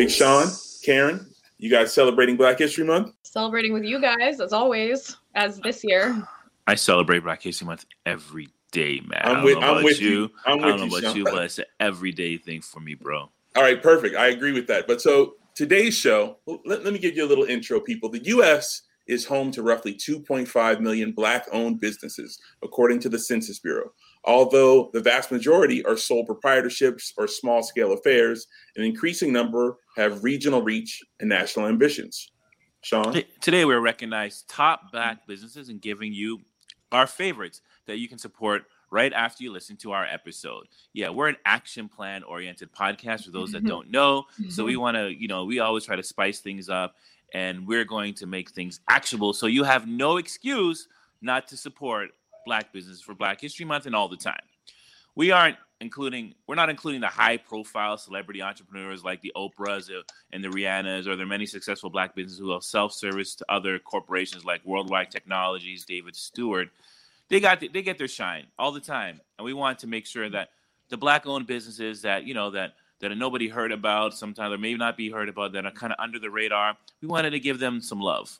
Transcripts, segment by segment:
Big Sean, Karen, you guys celebrating Black History Month? Celebrating with you guys as always, as this year. I celebrate Black History Month every day, man. I'm I don't with- know I'm about with you. you. I'm I don't with know you, about Sean. you, but it's an everyday thing for me, bro. All right, perfect. I agree with that. But so today's show, let, let me give you a little intro, people. The U.S. is home to roughly 2.5 million Black owned businesses, according to the Census Bureau. Although the vast majority are sole proprietorships or small scale affairs, an increasing number have regional reach and national ambitions. Sean? Today, we're recognizing top Black businesses and giving you our favorites that you can support right after you listen to our episode. Yeah, we're an action plan oriented podcast for those that mm-hmm. don't know. So we mm-hmm. want to, you know, we always try to spice things up and we're going to make things actionable so you have no excuse not to support black businesses for Black History Month and all the time. We aren't including we're not including the high profile celebrity entrepreneurs like the Oprahs and the Rihannas or the many successful black businesses who have self-service to other corporations like Worldwide Technologies, David Steward. They got they get their shine all the time. And we want to make sure that the black owned businesses that, you know, that that nobody heard about, sometimes or may not be heard about, that are kind of under the radar. We wanted to give them some love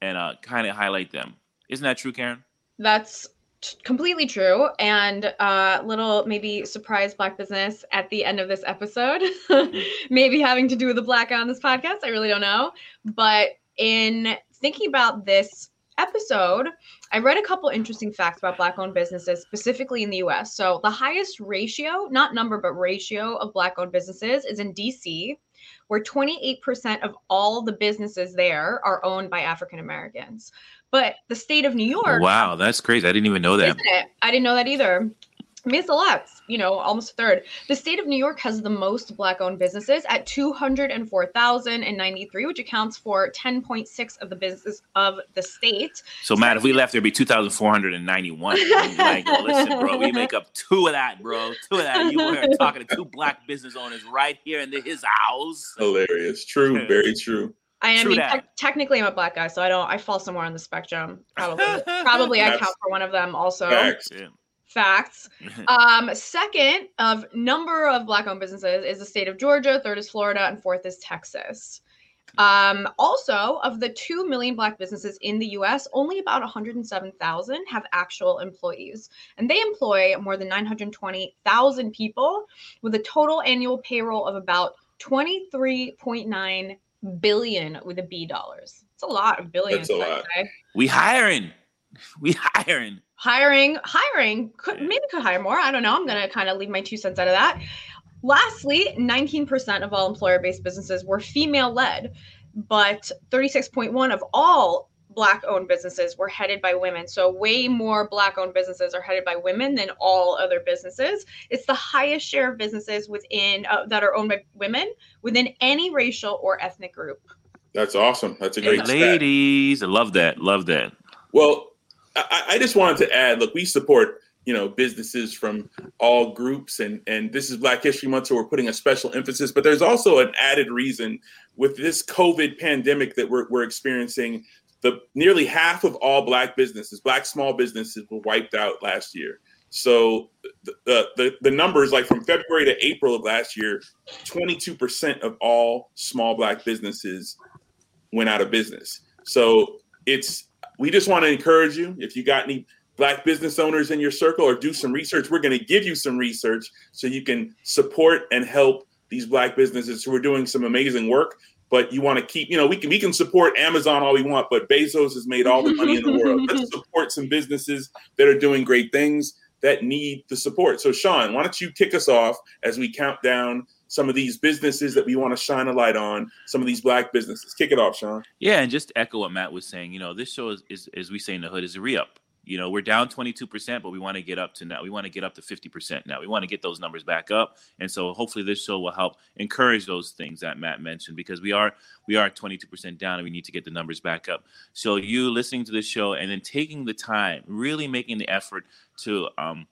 and uh, kind of highlight them. Isn't that true, Karen? That's t- completely true. And uh, little maybe surprise black business at the end of this episode, maybe having to do with the black on this podcast. I really don't know. But in thinking about this episode, I read a couple interesting facts about black owned businesses, specifically in the US. So the highest ratio, not number, but ratio of black owned businesses is in DC, where 28% of all the businesses there are owned by African Americans. But the state of New York, Wow, that's crazy. I didn't even know that. isn't it? I didn't know that either. I mean, it's a lot, you know, almost a third. The state of New York has the most black owned businesses at 204,093, which accounts for 10.6 of the business of the state. So, Matt, if we left, there'd be 2,491. like, listen, bro, we make up two of that, bro. Two of that. You were talking to two black business owners right here in the, his house. Hilarious. True. Very true. I, I mean, that. tec- technically, I'm a black guy, so I don't. I fall somewhere on the spectrum. Probably, probably, I count for one of them. Also, Facts. Yeah. facts. Um, second of number of black-owned businesses is the state of Georgia. Third is Florida, and fourth is Texas. Um, also, of the 2 million black businesses in the US, only about 107,000 have actual employees. And they employ more than 920,000 people with a total annual payroll of about 23.9 billion with a B dollars. It's a lot of billions. That's a I'd lot. We hiring. We hiring. Hiring, hiring could maybe could hire more. I don't know. I'm gonna kind of leave my two cents out of that. Lastly, 19% of all employer-based businesses were female-led, but 36.1 of all black-owned businesses were headed by women. So way more black-owned businesses are headed by women than all other businesses. It's the highest share of businesses within uh, that are owned by women within any racial or ethnic group. That's awesome. That's a Hey, great stat. ladies, I love that. Love that. Well, I, I just wanted to add. Look, we support you know businesses from all groups, and and this is Black History Month, so we're putting a special emphasis. But there's also an added reason with this COVID pandemic that we're we're experiencing. The nearly half of all black businesses, black small businesses, were wiped out last year. So the, the, the numbers like from February to April of last year, 22% of all small black businesses went out of business. So it's we just want to encourage you if you got any black business owners in your circle or do some research, we're going to give you some research so you can support and help these black businesses who are doing some amazing work. But you want to keep, you know, we can we can support Amazon all we want, but Bezos has made all the money in the world. Let's support some businesses that are doing great things that need the support. So, Sean, why don't you kick us off as we count down some of these businesses that we want to shine a light on, some of these black businesses? Kick it off, Sean. Yeah, and just echo what Matt was saying. You know, this show is, is as we say in the hood, is a re-up. You know, we're down 22%, but we want to get up to now. We want to get up to 50% now. We want to get those numbers back up. And so hopefully this show will help encourage those things that Matt mentioned because we are we are 22% down and we need to get the numbers back up. So you listening to this show and then taking the time, really making the effort to um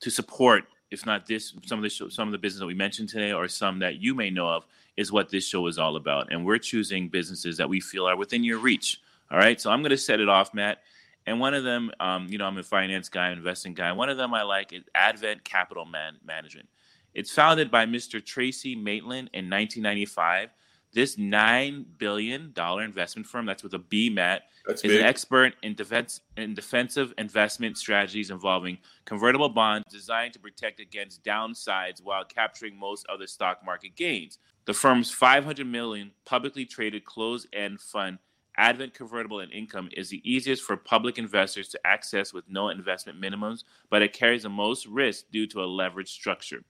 to support if not this some of the show, some of the business that we mentioned today or some that you may know of is what this show is all about. And we're choosing businesses that we feel are within your reach. All right. So I'm going to set it off, Matt. And one of them, um, you know, I'm a finance guy, investing guy. One of them I like is Advent Capital Man- Management. It's founded by Mr. Tracy Maitland in 1995. This nine billion dollar investment firm, that's with a B, Matt, That's is big. an expert in defense in defensive investment strategies involving convertible bonds designed to protect against downsides while capturing most of the stock market gains. The firm's 500 million publicly traded closed-end fund Advent Convertible and Income is the easiest for public investors to access with no investment minimums, but it carries the most risk due to a leveraged structure.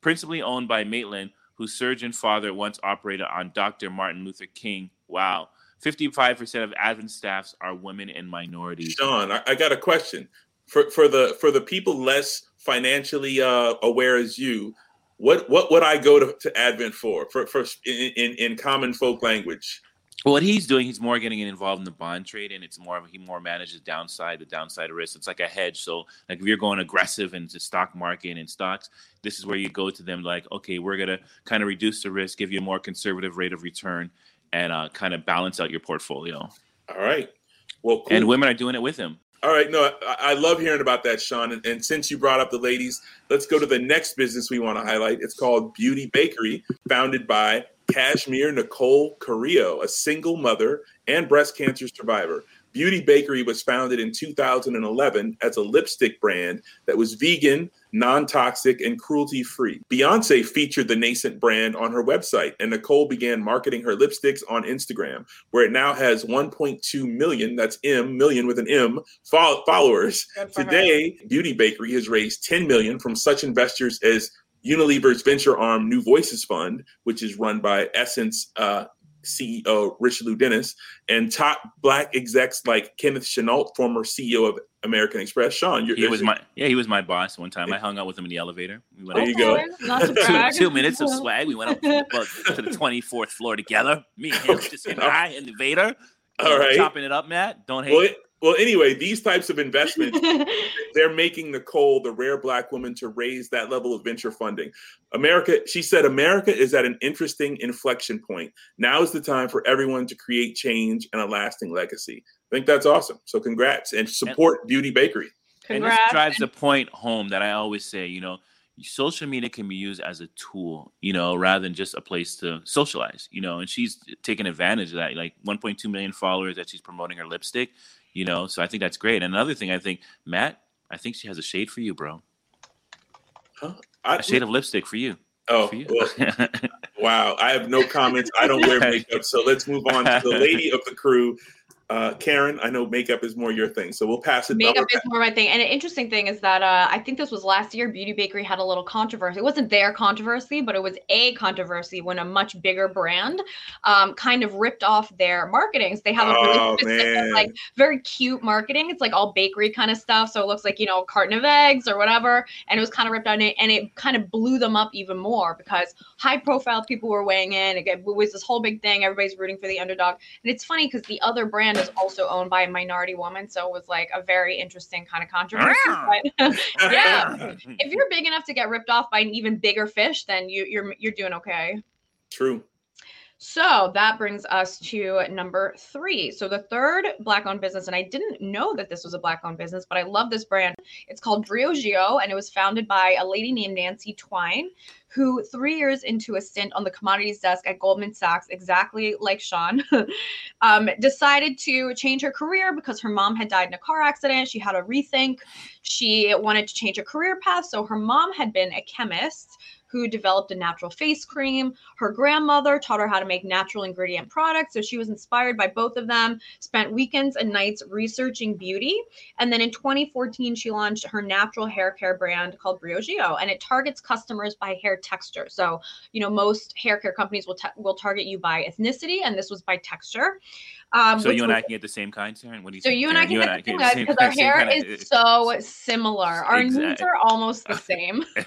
Principally owned by Maitland, whose surgeon father once operated on Dr. Martin Luther King. Wow. 55% of Advent staffs are women and minorities. Sean, I, got a question for for the for the people less financially uh, aware as you. What what would I go to, to Advent for? For for in, in in common folk language. What he's doing, he's more getting involved in the bond trade, and it's more of he more manages downside, the downside risk. It's like a hedge. So, like if you're going aggressive into stock market and stocks, this is where you go to them like, okay, we're gonna kind of reduce the risk, give you a more conservative rate of return, and uh, kind of balance out your portfolio. All right. Well, cool. And women are doing it with him. All right, no, I, I love hearing about that, Sean. And, and since you brought up the ladies, let's go to the next business we want to highlight. It's called Beauty Bakery, founded by Cashmere Nicole Carrillo, a single mother and breast cancer survivor. Beauty Bakery was founded in 2011 as a lipstick brand that was vegan, non toxic, and cruelty free. Beyonce featured the nascent brand on her website, and Nicole began marketing her lipsticks on Instagram, where it now has 1.2 million, that's M, million with an M, followers. For her. Today, Beauty Bakery has raised 10 million from such investors as Unilever's venture arm New Voices Fund, which is run by Essence uh, CEO Richelieu Dennis, and top black execs like Kenneth Chenault, former CEO of American Express. Sean, you're He was my yeah, he was my boss one time. I hung out with him in the elevator. We went There you go. Okay, Not to two, two minutes of swag. We went up to the, to the 24th floor together. Me and him, Okay. just him and I in the Vader. All right. Chopping it up, Matt. Don't hate. well, it- well, anyway, these types of investments they're making Nicole the rare black woman to raise that level of venture funding. America, she said, America is at an interesting inflection point. Now is the time for everyone to create change and a lasting legacy. I think that's awesome. So, congrats and support Beauty Bakery. and this drives the point home that I always say, you know, social media can be used as a tool, you know, rather than just a place to socialize, you know, and she's taking advantage of that. Like 1.2 million followers that she's promoting her lipstick, you know, so I think that's great. And another thing, I think, Matt, I think she has a shade for you, bro. Huh? I, A shade of lipstick for you. oh, For you. well, wow. I have no comments. I don't wear makeup. So, let's move on to the lady of the crew. Uh, Karen, I know makeup is more your thing. So, we'll pass it Makeup is more my thing. And an interesting thing is that uh, I think this was last year. Beauty Bakery had a little controversy. It wasn't their controversy, but it was a controversy when a much bigger brand um, kind of ripped off their marketings. They have a really Oh, specific, man. like very cute marketing. It's like all bakery kind of stuff. So it looks like, you know, a carton of eggs or whatever. And it was kind of ripped on it. And it kind of blew them up even more because high profile people were weighing in. It it was this whole big thing. Everybody's rooting for the underdog. And it's funny because the other brand is also owned by a minority woman. So it was like a very interesting kind of controversy. But yeah. If you're big enough to get ripped off by an even bigger fish, then you, you're you're doing okay. True. So that brings us to number three. So the third black owned business, and I didn't know that this was a black owned business, but I love this brand. It's called Briogeo, and it was founded by a lady named Nancy Twine, who three years into a stint on the commodities desk at Goldman Sachs, exactly like Sean, um, decided to change her career because her mom had died in a car accident. She had a rethink. She wanted to change her career path. So her mom had been a chemist who developed a natural face cream. Her grandmother taught her how to make natural ingredient products. So she was inspired by both of them, spent weekends and nights researching beauty. And then in 2014, she launched her natural hair care brand called Briogeo, and it targets customers by hair texture. So, you know, most hair care companies will, will target you by ethnicity, and this was by texture. Um, so you and was, I can get the same kind, Taryn? What do you so think? you and I can get the same because our hair is so similar. Our exactly. needs are almost the same.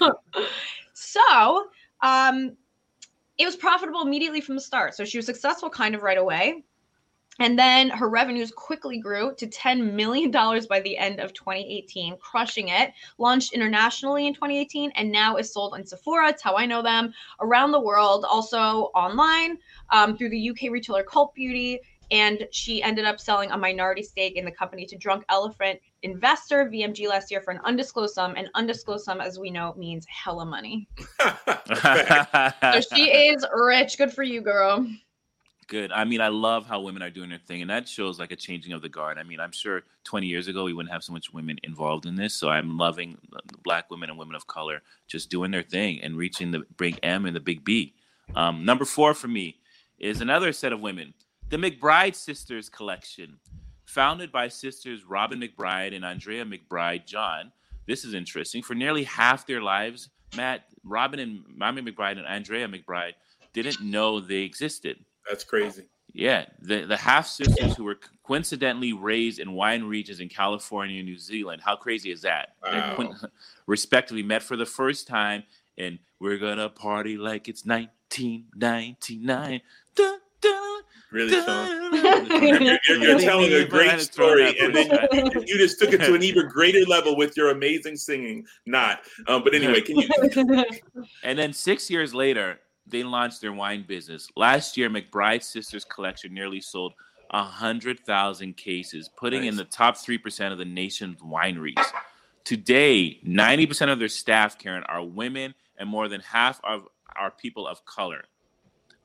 So um, it was profitable immediately from the start. So she was successful kind of right away. And then her revenues quickly grew to $10 million by the end of 2018, crushing it. Launched internationally in 2018 and now is sold on Sephora. It's how I know them around the world, also online um, through the UK retailer Cult Beauty and she ended up selling a minority stake in the company to Drunk Elephant investor VMG last year for an undisclosed sum. And undisclosed sum, as we know, means hella money. so she is rich. Good for you, girl. Good. I mean, I love how women are doing their thing, and that shows like a changing of the guard. I mean, I'm sure 20 years ago we wouldn't have so much women involved in this. So I'm loving black women and women of color just doing their thing and reaching the big M and the big B. Um, number four for me is another set of women the McBride Sisters Collection, founded by sisters Robin McBride and Andrea McBride John. This is interesting. For nearly half their lives, Matt, Robin and Mommy McBride and Andrea McBride didn't know they existed. That's crazy. Yeah, the, the half sisters who were coincidentally raised in wine regions in California and New Zealand. How crazy is that? Wow. respectively met for the first time and we're gonna party like it's 1999. Dun, dun, Really, Sean? you're, you're, you're telling a great story, and then you just took it to an even greater level with your amazing singing. Not, um, but anyway, can you? and then six years later, they launched their wine business. Last year, McBride Sisters Collection nearly sold hundred thousand cases, putting nice. in the top three percent of the nation's wineries. Today, ninety percent of their staff, Karen, are women, and more than half of are people of color.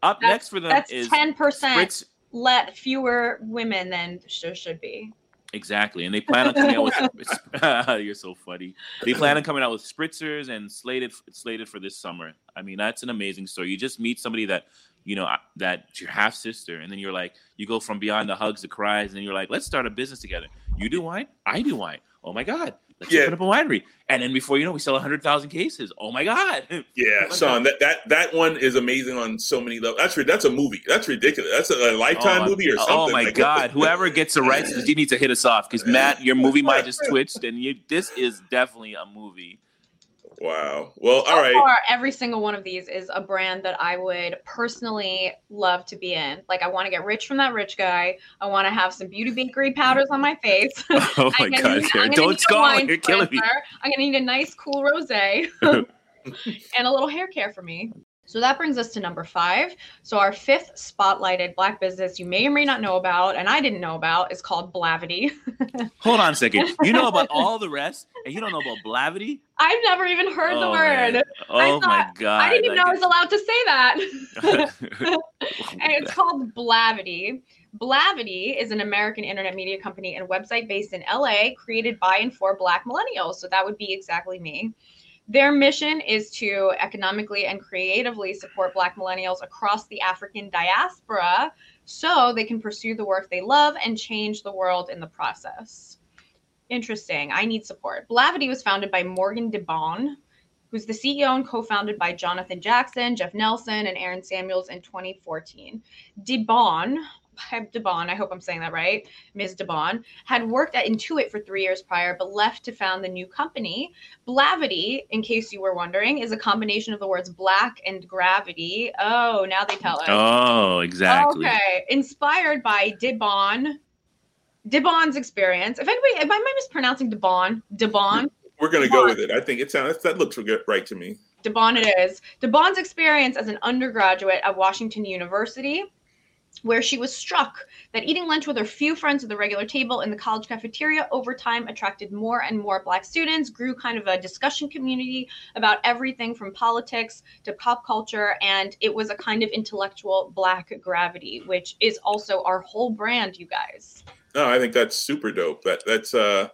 Up that's, next for them that's is ten percent let fewer women than there should be. Exactly, and they plan on coming out with. you're so funny. They plan on coming out with spritzers and slated slated for this summer. I mean, that's an amazing story. You just meet somebody that you know that your half sister, and then you're like, you go from beyond the hugs, the cries, and then you're like, let's start a business together. You do wine, I do wine. Oh my god, Let's yeah. open up a winery. And then before you know, we sell hundred thousand cases. Oh my god! Yeah, oh Sean, that, that that one is amazing on so many levels. That's that's a movie. That's ridiculous. That's a, a lifetime oh, movie or oh something. Oh my like god! Whoever gets the rights, you need to hit us off because Matt, your movie might just twitched, and you this is definitely a movie. Wow. Well, all right. Far, every single one of these is a brand that I would personally love to be in. Like, I want to get rich from that rich guy. I want to have some beauty bakery powders on my face. Oh my god! Need, Don't skull. You're killing me. I'm gonna need a nice, cool rosé and a little hair care for me. So that brings us to number five. So our fifth spotlighted black business you may or may not know about, and I didn't know about, is called Blavity. Hold on a second. You know about all the rest, and you don't know about Blavity? I've never even heard oh, the word. Man. Oh thought, my god! I didn't even know I was allowed to say that. and it's called Blavity. Blavity is an American internet media company and website based in LA, created by and for Black millennials. So that would be exactly me. Their mission is to economically and creatively support Black millennials across the African diaspora so they can pursue the work they love and change the world in the process. Interesting. I need support. Blavity was founded by Morgan DeBaun, who's the CEO and co-founded by Jonathan Jackson, Jeff Nelson, and Aaron Samuels in 2014. DeBaun DeBon, I hope I'm saying that right, Ms. DeBon, had worked at Intuit for three years prior, but left to found the new company. Blavity, in case you were wondering, is a combination of the words black and gravity. Oh, now they tell us. Oh, exactly. Okay. Inspired by DeBon, DeBon's experience. If anybody, am I mispronouncing DeBon? DeBon? We're going to go with it. I think it sounds, that looks right to me. DeBon it is. DeBon's experience as an undergraduate at Washington University where she was struck that eating lunch with her few friends at the regular table in the college cafeteria over time attracted more and more Black students, grew kind of a discussion community about everything from politics to pop culture. And it was a kind of intellectual Black gravity, which is also our whole brand, you guys. No, I think that's super dope. That That's uh,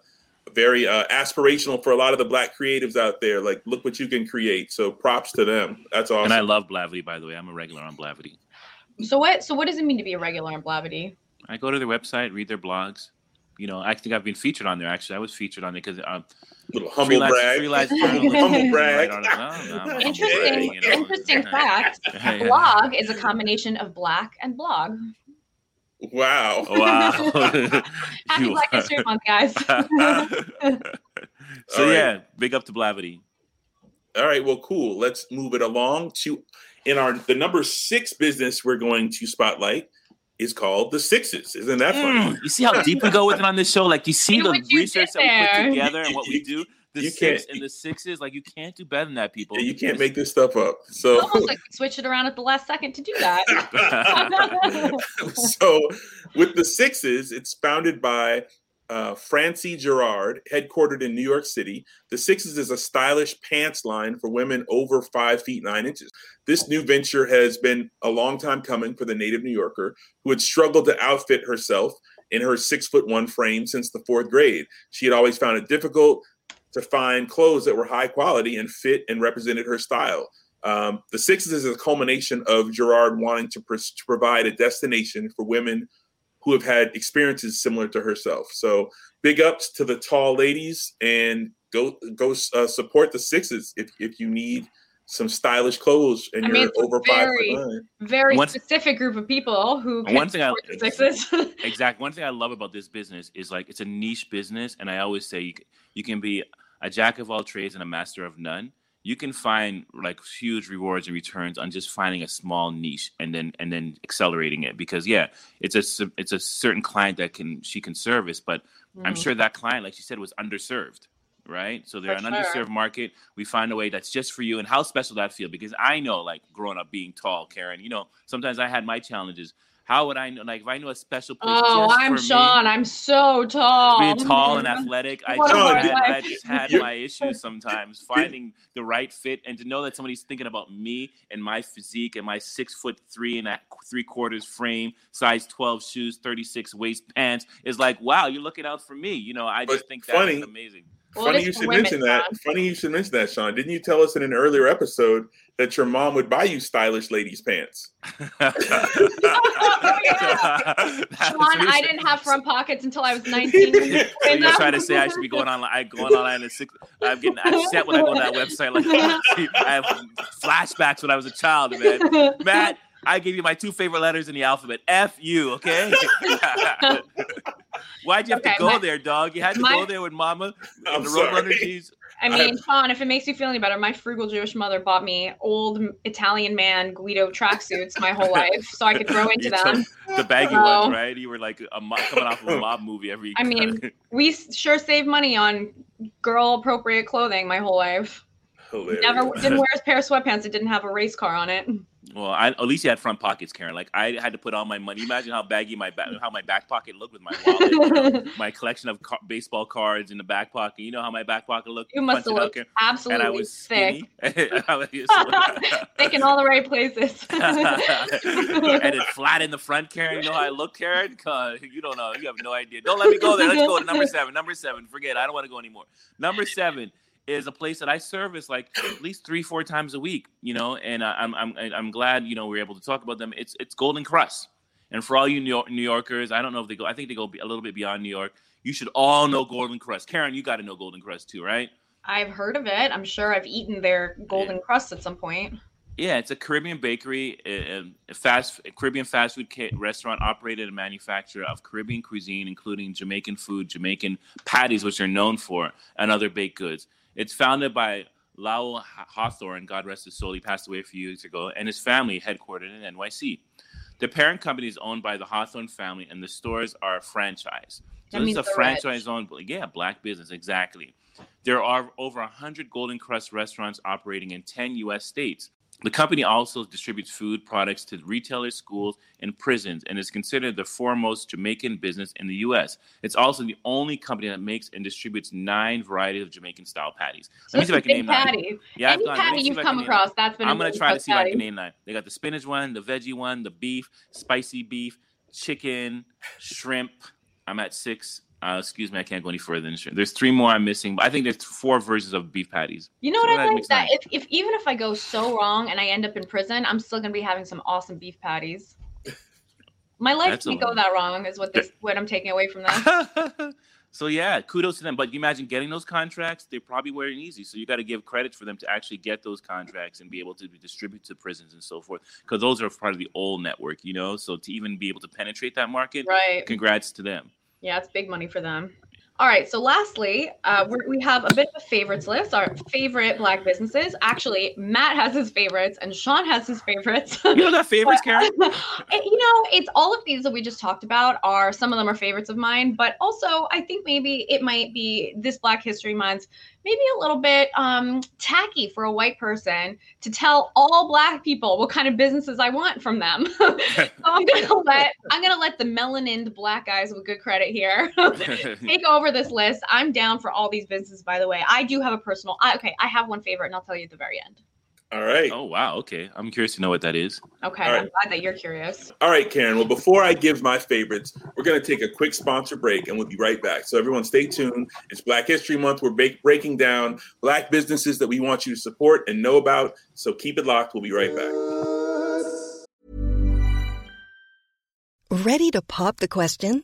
very uh, aspirational for a lot of the Black creatives out there. Like, look what you can create. So props to them. That's awesome. And I love Blavity, by the way. I'm a regular on Blavity. So what? So what does it mean to be a regular on Blavity? I go to their website, read their blogs. You know, I think I've been featured on there. Actually, I was featured on there because um, little humble brag. humble brag. interesting, you know. interesting fact. Blog is a combination of black and blog. Wow! Wow! Happy Black History Month, guys. so right. yeah, big up to Blavity. All right, well, cool. Let's move it along to in our the number six business we're going to spotlight is called the Sixes. Isn't that funny? Mm, you see how deep we go with it on this show? Like you see the research that we put together and what we do. The you six and the sixes, like you can't do better than that, people. Yeah, you can't make this stuff up. So almost like switch it around at the last second to do that. so with the sixes, it's founded by uh, Francie Gerard, headquartered in New York City. The Sixes is a stylish pants line for women over five feet nine inches. This new venture has been a long time coming for the native New Yorker who had struggled to outfit herself in her six foot one frame since the fourth grade. She had always found it difficult to find clothes that were high quality and fit and represented her style. Um, the Sixes is a culmination of Gerard wanting to, pr- to provide a destination for women who have had experiences similar to herself. So big ups to the tall ladies and go go uh, support the sixes if if you need some stylish clothes and I you're over very, five nine. Very one, specific group of people who one thing I exactly one thing I love about this business is like it's a niche business, and I always say you you can be a jack of all trades and a master of none you can find like huge rewards and returns on just finding a small niche and then and then accelerating it because yeah it's a it's a certain client that can she can service but mm. i'm sure that client like she said was underserved right so they're for an sure. underserved market we find a way that's just for you and how special that feel because i know like growing up being tall karen you know sometimes i had my challenges how would I know? Like, if I knew a special place. Oh, I'm Sean. Me, I'm so tall. Being tall and athletic, I just, had, I just had my issues sometimes finding the right fit, and to know that somebody's thinking about me and my physique and my six foot three and that three quarters frame, size twelve shoes, thirty six waist pants is like, wow, you're looking out for me. You know, I just but think that's amazing. Well, funny you should mention that. Funny you should mention that, Sean. Didn't you tell us in an earlier episode that your mom would buy you stylish ladies' pants? oh, yeah. Sean, I didn't have front pockets until I was 19. so you're trying to say I should be going on? I going online at six. I'm getting upset when I go on that website. Like I have flashbacks when I was a child, man. Matt, I gave you my two favorite letters in the alphabet. F U. Okay. Why'd you have okay, to go my, there, dog? You had to my, go there with Mama I'm the Roadrunner jeans. I mean, Sean, if it makes you feel any better, my frugal Jewish mother bought me old Italian man Guido tracksuits my whole life, so I could grow into them. The baggy so, ones, right? You were like a mob, coming off of a mob movie every. Year. I mean, we sure save money on girl appropriate clothing my whole life. Hilarious. Never didn't wear a pair of sweatpants that didn't have a race car on it. Well, I, at least you had front pockets, Karen. Like I had to put all my money. Imagine how baggy my back, how my back pocket looked with my wallet, my collection of car, baseball cards in the back pocket. You know how my back pocket looked. You must have looked absolutely and I was thick, thick in all the right places, and it flat in the front, Karen. You know how I look, Karen? You don't know. You have no idea. Don't let me go there. Let's go to number seven. Number seven. Forget. It. I don't want to go anymore. Number seven is a place that I service like at least three, four times a week, you know, and I'm, I'm, I'm glad, you know, we're able to talk about them. It's, it's Golden Krust. And for all you New, York, New Yorkers, I don't know if they go, I think they go a little bit beyond New York. You should all know Golden Krust. Karen, you got to know Golden Krust too, right? I've heard of it. I'm sure I've eaten their Golden yeah. Krust at some point. Yeah, it's a Caribbean bakery, a, fast a Caribbean fast food restaurant operated and manufacturer of Caribbean cuisine, including Jamaican food, Jamaican patties, which are known for, and other baked goods. It's founded by Lowell Hawthorne, God rest his soul, he passed away a few years ago, and his family headquartered in NYC. The parent company is owned by the Hawthorne family, and the stores are a franchise. So is a franchise owned, yeah, black business, exactly. There are over 100 Golden Krust restaurants operating in 10 U.S. states. The company also distributes food products to retailers, schools, and prisons, and is considered the foremost Jamaican business in the U.S. It's also the only company that makes and distributes nine varieties of Jamaican-style patties. So let me see if I can name patty. nine. Yeah, Any patty you've come across, that's been. I'm going to try to see patty. if I can name nine. They got the spinach one, the veggie one, the beef, spicy beef, chicken, shrimp. I'm at six. Uh, excuse me, I can't go any further than. There's three more I'm missing, but I think there's four versions of beef patties. You know so what I like? That if, if even if I go so wrong and I end up in prison, I'm still gonna be having some awesome beef patties. My life That's can't go that wrong, is what this what I'm taking away from that. so yeah, kudos to them. But you imagine getting those contracts, they probably weren't easy. So you got to give credit for them to actually get those contracts and be able to distribute to prisons and so forth, because those are part of the old network, you know. So to even be able to penetrate that market, right? Congrats to them. Yeah, it's big money for them. All right. So, lastly, uh, we have a bit of a favorites list. Our favorite black businesses. Actually, Matt has his favorites, and Sean has his favorites. You know that favorites, Karen? you know, it's all of these that we just talked about. Are some of them are favorites of mine, but also I think maybe it might be this Black History Month maybe a little bit um, tacky for a white person to tell all black people what kind of businesses I want from them. so I'm gonna let I'm gonna let the melanined black guys with good credit here take over this list. I'm down for all these businesses, by the way. I do have a personal. I, okay, I have one favorite, and I'll tell you at the very end. All right. Oh wow. Okay, I'm curious to know what that is. Okay, right. I'm glad that you're curious. All right, Karen. Well, before I give my favorites, we're going to take a quick sponsor break, and we'll be right back. So everyone, stay tuned. It's Black History Month. We're ba- breaking down black businesses that we want you to support and know about. So keep it locked. We'll be right back. Ready to pop the question?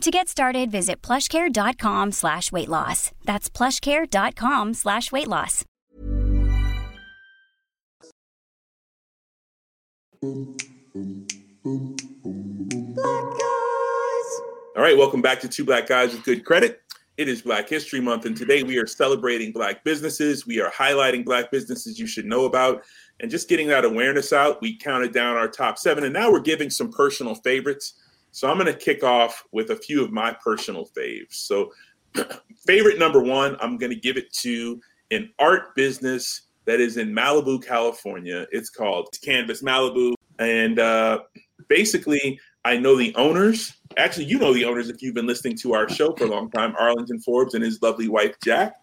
To get started, visit plushcare.com slash weight loss. That's plushcare.com slash weight loss. All right, welcome back to Two Black Guys with Good Credit. It is Black History Month, and today we are celebrating Black businesses. We are highlighting Black businesses you should know about and just getting that awareness out. We counted down our top seven, and now we're giving some personal favorites. So I'm going to kick off with a few of my personal faves. So, favorite number one, I'm going to give it to an art business that is in Malibu, California. It's called Canvas Malibu. And uh, basically, I know the owners. Actually, you know the owners if you've been listening to our show for a long time Arlington Forbes and his lovely wife, Jack.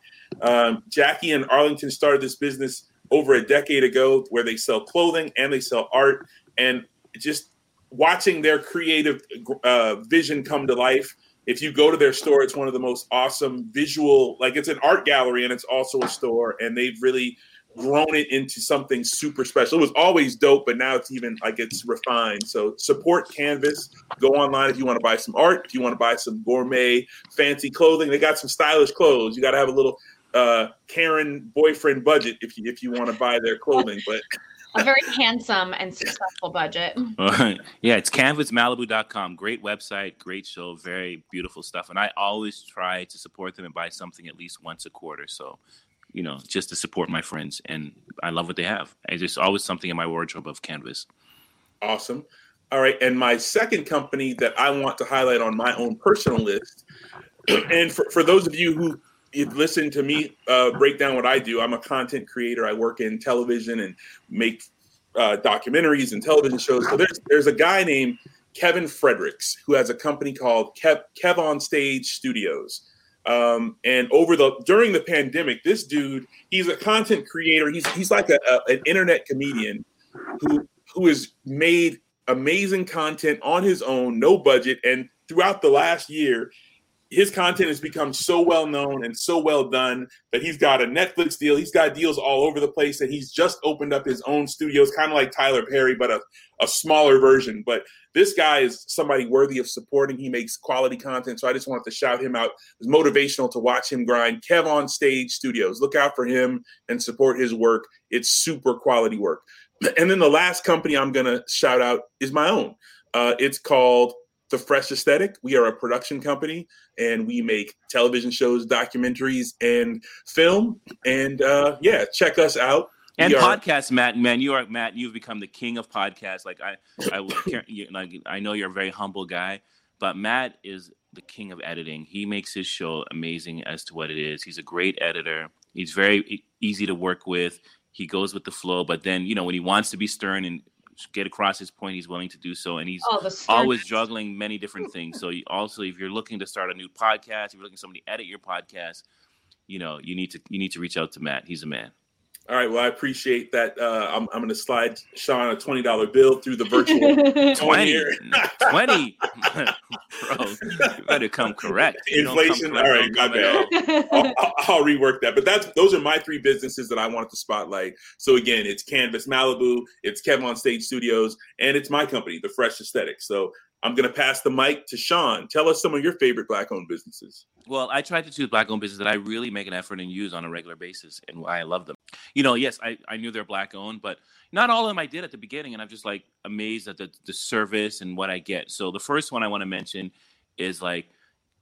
Um, Jackie and Arlington started this business over a decade ago where they sell clothing and they sell art. And just watching their creative uh, vision come to life. If you go to their store, it's one of the most awesome visual, like it's an art gallery and it's also a store, and they've really grown it into something super special. It was always dope, but now it's even like it's refined. So support Canvas. Go online if you want to buy some art, if you want to buy some gourmet, fancy clothing. They got some stylish clothes. You got to have a little uh, Karen boyfriend budget if you if you want to buy their clothing, but a very handsome and successful budget. yeah, it's canvasmalibu.com. Great website, great show, very beautiful stuff. And I always try to support them and buy something at least once a quarter. So, you know, just to support my friends. And I love what they have. It's just always something in my wardrobe of canvas. Awesome. All right, and my second company that I want to highlight on my own personal list, and for, for those of you who you've listened to me uh, break down what I do, I'm a content creator. I work in television and make uh, documentaries and television shows. So there's there's a guy named Kevin Fredericks who has a company called Kev, Kev on Stage Studios. Um, and over the during the pandemic, this dude, he's a content creator. He's he's like a, a, an internet comedian who who has made amazing content on his own, no budget. And throughout the last year, his content has become so well known and so well done that he's got a Netflix deal. He's got deals all over the place, and he's just opened up his own studios, kind of like Tyler Perry, but a, a smaller version. But this guy is somebody worthy of supporting. He makes quality content, so I just wanted to shout him out. It's motivational to watch him grind. Kev on Stage Studios. Look out for him and support his work. It's super quality work. And then the last company I'm going to shout out is my own. Uh, it's called The Fresh Aesthetic. We are a production company and we make television shows, documentaries, and film. And uh, yeah, check us out. And We are- podcasts, Matt. Man, you are Matt. You've become the king of podcasts. Like I, I, you- like I know you're a very humble guy, but Matt is the king of editing. He makes his show amazing as to what it is. He's a great editor. He's very easy to work with. He goes with the flow, but then you know when he wants to be stern and get across his point, he's willing to do so, and he's Oh, always juggling many different things. So you also, if you're looking to start a new podcast, if you're looking somebody to edit your podcast, you know you need to you need to reach out to Matt. He's a man. All right. Well, I appreciate that. Uh, I'm, I'm going to slide Sean a twenty dollar bill through the virtual 20, 20. bro you better come correct You don't come Inflation. All correct, right, don't my bad. I'll, I'll, I'll rework that. But that's those are my three businesses that I wanted to spotlight. So again, it's Canvas Malibu, it's Kev on Stage Studios, and it's my company, The Fresh Aesthetic. So I'm going to pass the mic to Sean. Tell us some of your favorite black-owned businesses. Well, I try to choose black owned businesses that I really make an effort and use on a regular basis and why I love them. You know, yes, I, I knew they're black owned, but not all of them I did at the beginning. And I'm just like amazed at the, the service and what I get. So the first one I want to mention is like,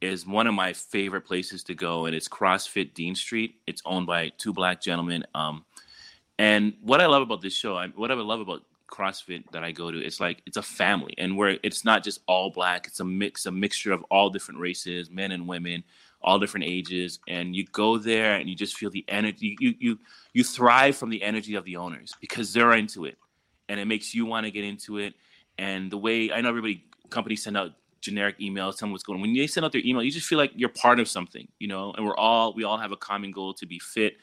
is one of my favorite places to go, and it's CrossFit Dean Street. It's owned by two black gentlemen. Um, and what I love about this show, I, what I love about CrossFit that I go to, it's like it's a family, and where it's not just all black. It's a mix, a mixture of all different races, men and women, all different ages, and you go there and you just feel the energy. You you you thrive from the energy of the owners because they're into it, and it makes you want to get into it. And the way I know everybody companies send out generic emails, tell them what's going on. When they send out their email, you just feel like you're part of something, you know. And we're all we all have a common goal to be fit,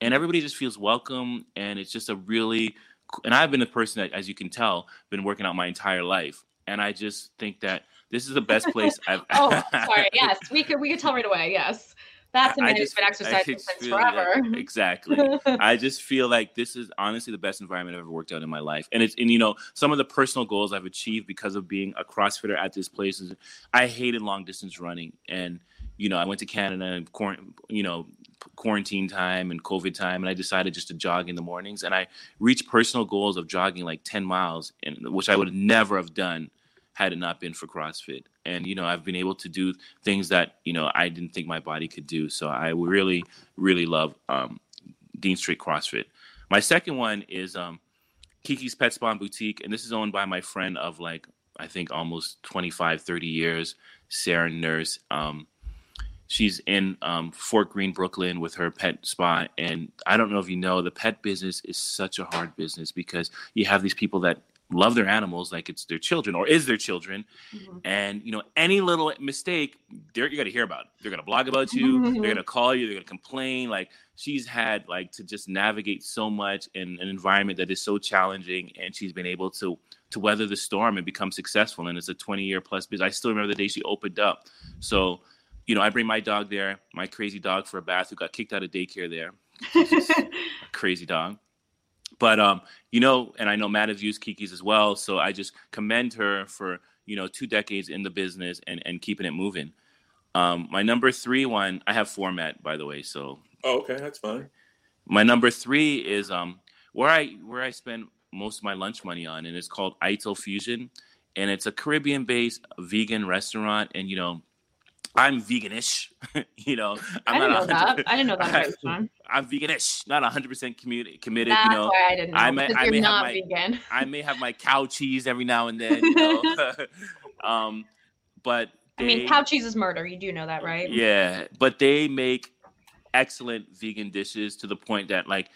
and everybody just feels welcome. And it's just a really and I've been a person that, as you can tell, been working out my entire life, and I just think that this is the best place I've. oh, sorry. Yes, we could we could tell right away. Yes, that's a I man who's just- been I exercising just since forever. exactly. I just feel like this is honestly the best environment I've ever worked out in my life. And it's and you know, some of the personal goals I've achieved because of being a CrossFitter at this place is I hated long distance running. And, you know, I went to Canada and you know, quarantine time and COVID time, and I decided just to jog in the mornings. And I reached personal goals of jogging like 10 miles, which I would never have done had it not been for CrossFit. And you know, I've been able to do things that you know I didn't think my body could do. So I really, really love um, Dean Street CrossFit. My second one is um, Kiki's Pet Spa and Boutique, and this is owned by my friend of like I think almost 25, 30 years, Sarah Nurse. Um, she's in um, Fort Greene, Brooklyn, with her pet spa. And I don't know if you know, the pet business is such a hard business because you have these people that love their animals like it's their children or is their children. And you know any little mistake they're you got to hear about. It. they're going to blog about you. They're going to call you. They're going to complain. Like she's had like to just navigate so much in an environment that is so challenging and she's been able to to weather the storm and become successful. And it's a 20 year plus business i still remember the day she opened up. So you know i bring my dog there my crazy dog for a bath who got kicked out of daycare there a crazy dog but um, you know, and I know Matt has used Kiki's as well, so I just commend her for you know two decades in the business and and keeping it moving. Um, my number three one, I have format by the way, so Oh, okay, that's fine. my number three is um where I where I spend most of my lunch money on, and it's called Ito Fusion, and it's a Caribbean-based vegan restaurant, and you know. I'm veganish. you know, I'm I didn't know that. I didn't know that Sean. I'm veganish, not 100 percent committed. Committed. That's you know, why I didn't know. I may, I may not have my, vegan. I may have my cow cheese every now and then. You know, um, but I mean, cow cheese is murder. You do know that, right? yeah, but they make excellent vegan dishes to the point that like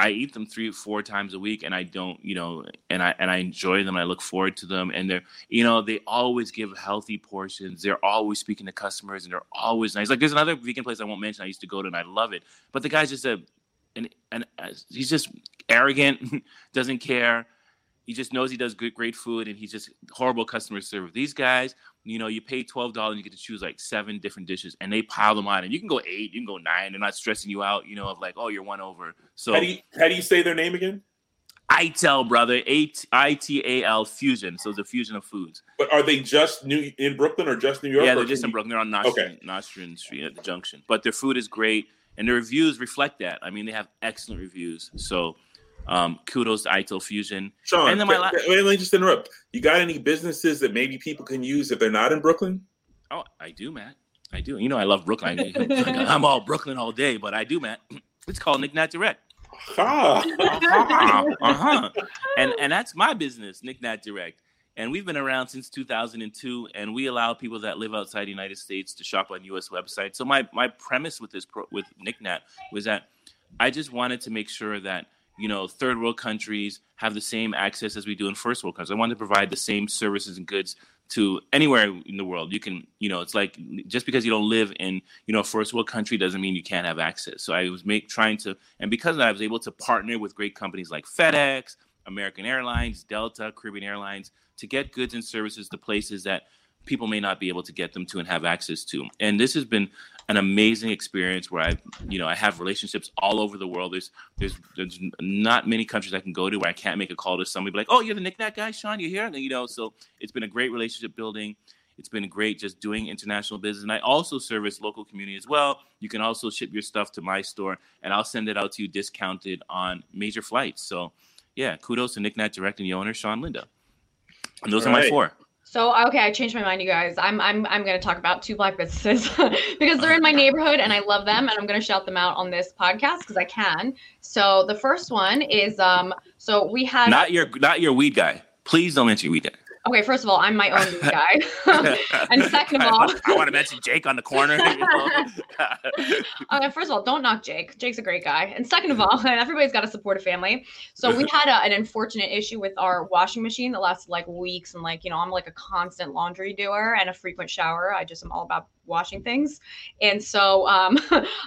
I eat them three, four times a week, and I don't, you know, and I and I enjoy them. I look forward to them, and they're, you know, they always give healthy portions. They're always speaking to customers, and they're always nice. Like there's another vegan place I won't mention. I used to go to, and I love it. But the guy's just a, and and uh, he's just arrogant, doesn't care. He just knows he does good, great food, and he's just horrible customer service. These guys, you know, you pay twelve dollars, and you get to choose like seven different dishes, and they pile them on, and you can go eight, you can go nine. They're not stressing you out, you know, of like, oh, you're one over. So How do you how do you say their name again? ITAL, brother, I T A L Fusion. So it's a fusion of foods. But are they just new in Brooklyn or just New York? yeah, they're just in Brooklyn. They're on Nostrand, Okay. Nostrand Street at the junction. But their food is great, and their reviews reflect that. I mean, they have excellent reviews. So um, kudos to ITAL Fusion. Sean, and then my can- la- can- let me just interrupt. You got any businesses that maybe people can use if they're not in Brooklyn? Oh, I do, Matt. I do. You know, I love Brooklyn. I'm all Brooklyn all day, but I do, Matt. It's called Nick Nat Direct. Uh-huh, uh-huh. And and that's my business, Nick Nat Direct. And we've been around since 2002, and we allow people that live outside the United States to shop on U.S. websites. So my my premise with this pro, with Nick Nat was that I just wanted to make sure that you know third world countries have the same access as we do in first world countries. I wanted to provide the same services and goods to anywhere in the world. You can, you know, it's like just because you don't live in, you know, a first world country doesn't mean you can't have access. So I was make trying to, and because of that, I was able to partner with great companies like FedEx, American Airlines, Delta, Caribbean Airlines to get goods and services to places that people may not be able to get them to and have access to. And this has been an amazing experience where I, you know, I have relationships all over the world. There's there's there's not many countries I can go to where I can't make a call to somebody be like, oh, you're the knickknack guy, Sean, you're here, and you know, so it's been a great relationship building. It's been great just doing international business. And I also service local community as well. You can also ship your stuff to my store and I'll send it out to you discounted on major flights. So yeah, kudos to Nick Nat Direct and the owner, Sean Linda. And those All are my four. So okay, I changed my mind, you guys. I'm I'm I'm gonna talk about two black businesses because they're in my neighborhood and I love them, and I'm gonna shout them out on this podcast because I can. So the first one is um. So we had Not your not your weed guy. Please don't mention weed guy. Okay. First of all, I'm my own guy, and second of all, I want to mention Jake on the corner. you know? uh, first of all, don't knock Jake. Jake's a great guy. And second of all, everybody's got to support a family. So we had a, an unfortunate issue with our washing machine that lasted like weeks. And like, you know, I'm like a constant laundry doer and a frequent shower. I just am all about washing things. And so um,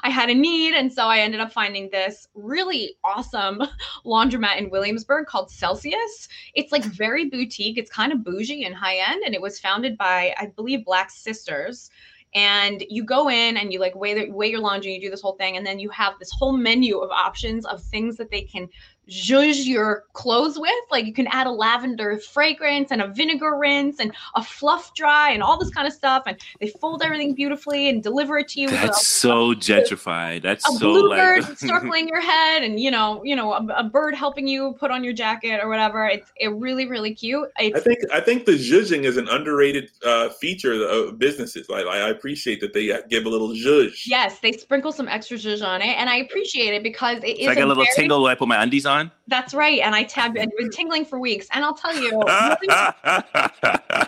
I had a need. And so I ended up finding this really awesome laundromat in Williamsburg called Celsious. It's like very boutique. It's kind of bougie and high end. And it was founded by, I believe, Black sisters and you go in and you like weigh, the, weigh your laundry you do this whole thing and then you have this whole menu of options of things that they can zhuzh your clothes with like you can add a lavender fragrance and a vinegar rinse and a fluff dry and all this kind of stuff and they fold everything beautifully and deliver it to you with a- That's so gentrified. That's a so bluebird like circling your head and you know you know a, a bird helping you put on your jacket or whatever it's it really really cute it's I think I think the zhuzhing is an underrated uh, feature of businesses. Like, I appreciate that they give a little zhuzh. yes they sprinkle some extra zhuzh on it and i appreciate it because it is it's like a little very- tingle when I put my undies on. That's right. And I tabbed and been tingling for weeks. And I'll tell you,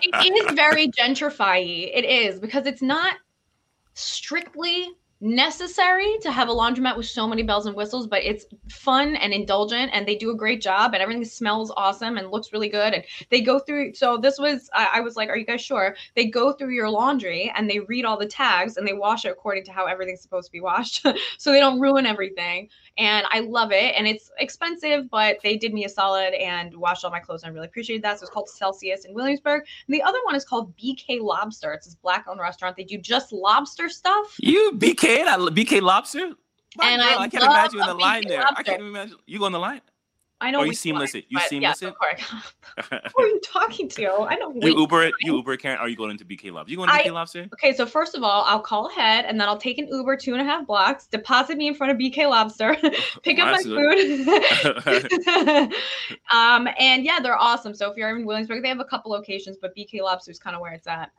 it is very gentrify It is because it's not strictly necessary to have a laundromat with so many bells and whistles, but it's fun and indulgent and they do a great job and everything smells awesome and looks really good. And they go through so this was I, I was like, Are you guys sure? They go through your laundry and they read all the tags and they wash it according to how everything's supposed to be washed. so they don't ruin everything and I love it. And it's expensive, but they did me a solid and washed all my clothes. And I really appreciated that. So it's called Celsious in Williamsburg. And the other one is called BK Lobster. It's this black owned restaurant. They do just lobster stuff. you BK BK lobster. My And I I can't imagine you in the line BK there. I can't even imagine you go on the line. I know Oh, you seamless fly, it. You seamless yes, it? of course. Who are you talking to? I know. You we- Uber it. You Uber it, Karen. Are you going into BK lobster? You going to I- BK lobster? Okay, so first of all, I'll call ahead and then I'll take an Uber two and a half blocks, deposit me in front of BK Lobster, pick up my food. um, and yeah, they're awesome. So if you're in Williamsburg, they have a couple locations, but BK Lobster is kind of where it's at.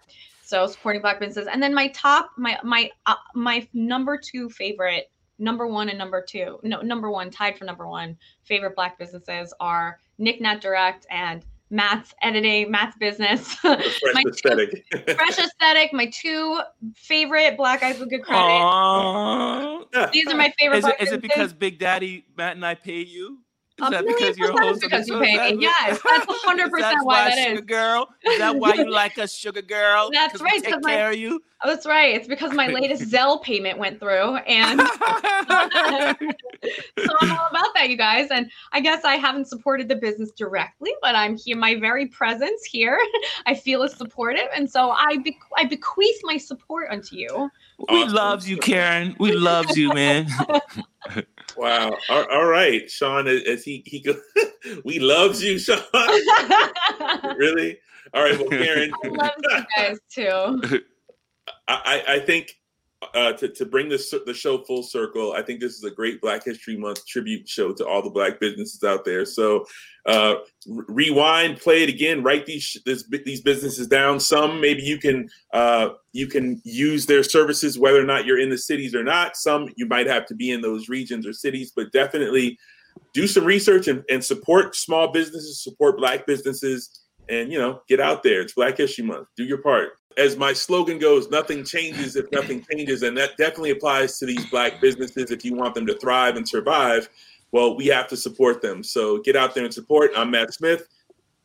So supporting black businesses, and then my top, my my uh, my number two favorite, number one and number two, no number one tied for number one favorite black businesses are Nick Nat Direct and Matt's editing, Matt's business. Fresh my aesthetic. Two, fresh aesthetic. My two favorite black Eyes with good credit. Aww. These are my favorite. Is it, it because Big Daddy Matt and I pay you? Is that because you're a host it's of the because you pay me. Yes, that's 100% Is that why that Sugar is. Girl? Is that why you like us, Sugar Girl? That's right, Take my- care of you. Oh, that's right. It's because my latest Zelle payment went through, and so I'm all about that, you guys. And I guess I haven't supported the business directly, but I'm here. My very presence here, I feel is supportive, and so I be- I bequeath my support unto you. We Awesome. loves you, Karen. We loves you, man. Wow. All, all right, Sean. As as he he go, we loves you, Sean. Really? All right. Well, Karen. I love you guys too. I, I I think uh, to to bring this the show full circle, I think this is a great Black History Month tribute show to all the Black businesses out there. So, uh, re- rewind, play it again, write these this, these businesses down. Some maybe you can uh, you can use their services whether or not you're in the cities or not. Some you might have to be in those regions or cities, but definitely do some research and, and support small businesses, support Black businesses, and you know get out there. It's Black History Month. Do your part as my slogan goes, nothing changes if nothing changes. And that definitely applies to these black businesses. If you want them to thrive and survive, well, we have to support them. So get out there and support. I'm Matt Smith,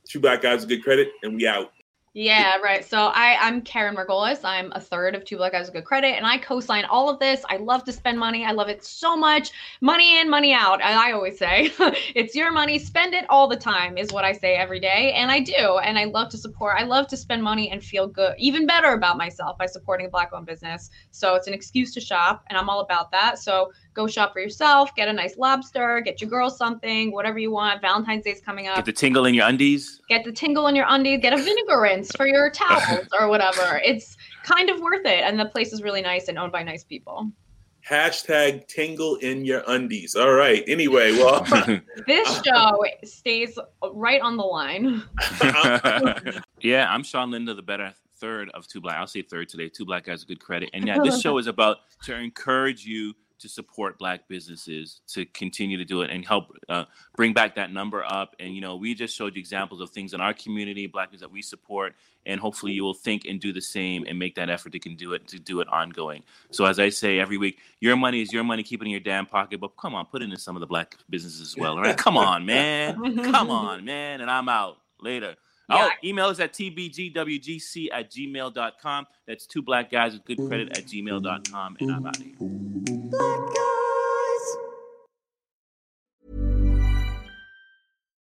two black guys with good credit, and we out. Yeah, right. So I, I'm Karen Margolis. I'm a third of Two Black Guys with Good Credit, and I co-sign all of this. I love to spend money. I love it so much. Money in, money out. I always say, it's your money. Spend it all the time is what I say every day, and I do. And I love to support. I love to spend money and feel good, even better about myself by supporting a black-owned business. So it's an excuse to shop, and I'm all about that. So go shop for yourself. Get a nice lobster. Get your girl something, whatever you want. Valentine's Day's coming up Get the tingle in your undies. get the tingle in your undies, get a vinegar rinse for your towels or whatever. It's kind of worth it. And the place is really nice and owned by nice people. Hashtag tingle in your undies. All right. Anyway, well, This show stays right on the line. yeah, I'm Sean Linda, the better third of two black. I'll say third today. Two black guys, good credit. And yeah, this show is about to encourage you to support black businesses to continue to do it and help uh, bring back that number up. And you know, we just showed you examples of things in our community, black businesses that we support, and hopefully you will think and do the same and make that effort to can do it to do it ongoing. So as I say every week, your money is your money. Keep it in your damn pocket, but come on, put it in some of the black businesses as well. All right, come on, man, come on, man. And I'm out later. Yeah. Oh, email us at tbgwgc at gmail.com. That's two black guys with good credit at gmail.com. And I'm out of here.